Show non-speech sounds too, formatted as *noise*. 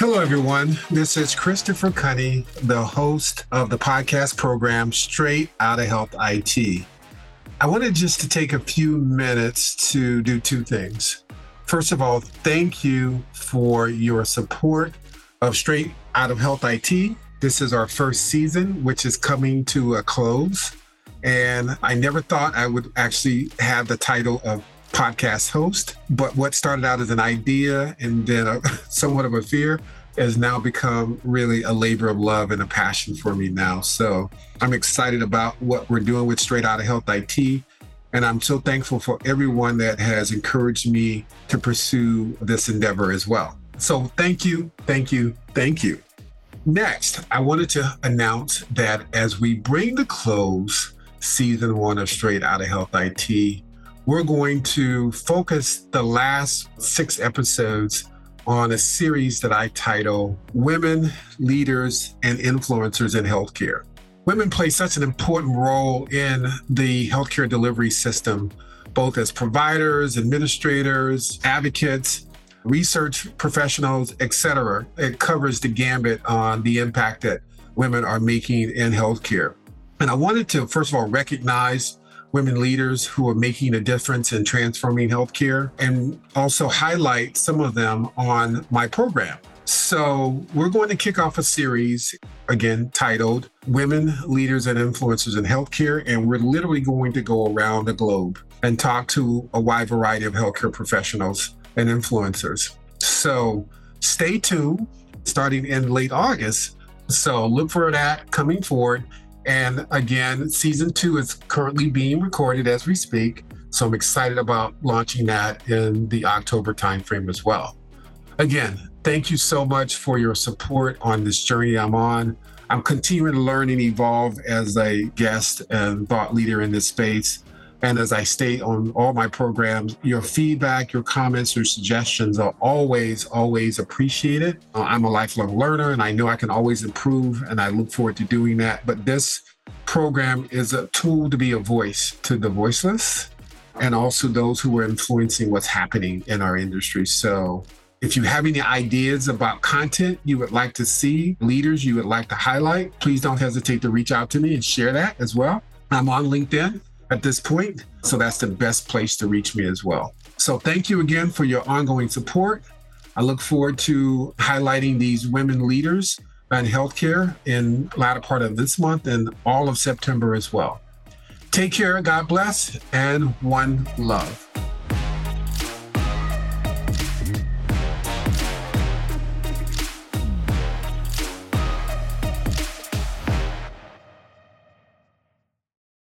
Hello, everyone. This is Christopher Kunney, the host of the podcast program Straight Outta Health IT. I wanted just to take a few minutes to do two things. First of all, thank you for your support of Straight Out of Health IT. This is our first season, which is coming to a close. And I never thought I would actually have the title of podcast host. But what started out as an idea and then a, *laughs* somewhat of a fear has now become really a labor of love and a passion for me now. So I'm excited about what we're doing with Straight Out of Health IT. And I'm so thankful for everyone that has encouraged me to pursue this endeavor as well. So thank you, thank you, thank you. Next, I wanted to announce that as we bring to close season one of Straight Out of Health IT, we're going to focus the last six episodes on a series that I title Women, Leaders, and Influencers in Healthcare. Women play such an important role in the healthcare delivery system, both as providers, administrators, advocates, research professionals, etc. It covers the gambit on the impact that women are making in healthcare. And I wanted to, first of all, recognize women leaders who are making a difference in transforming healthcare and also highlight some of them on my program. So, we're going to kick off a series again titled Women, Leaders, and Influencers in Healthcare. And we're literally going to go around the globe and talk to a wide variety of healthcare professionals and influencers. So, stay tuned starting in late August. So, look for that coming forward. And again, season two is currently being recorded as we speak. So I'm excited about launching that in the October timeframe as well. Again, thank you so much for your support on this journey I'm on. I'm continuing to learn and evolve as a guest and thought leader in this space. And as I state on all my programs, your feedback, your comments, your suggestions are always, always appreciated. Uh, I'm a lifelong learner and I know I can always improve, and I look forward to doing that. But this program is a tool to be a voice to the voiceless and also those who are influencing what's happening in our industry. So if you have any ideas about content you would like to see, leaders you would like to highlight, please don't hesitate to reach out to me and share that as well. I'm on LinkedIn at this point. So that's the best place to reach me as well. So thank you again for your ongoing support. I look forward to highlighting these women leaders in healthcare in latter part of this month and all of September as well. Take care, God bless, and one love.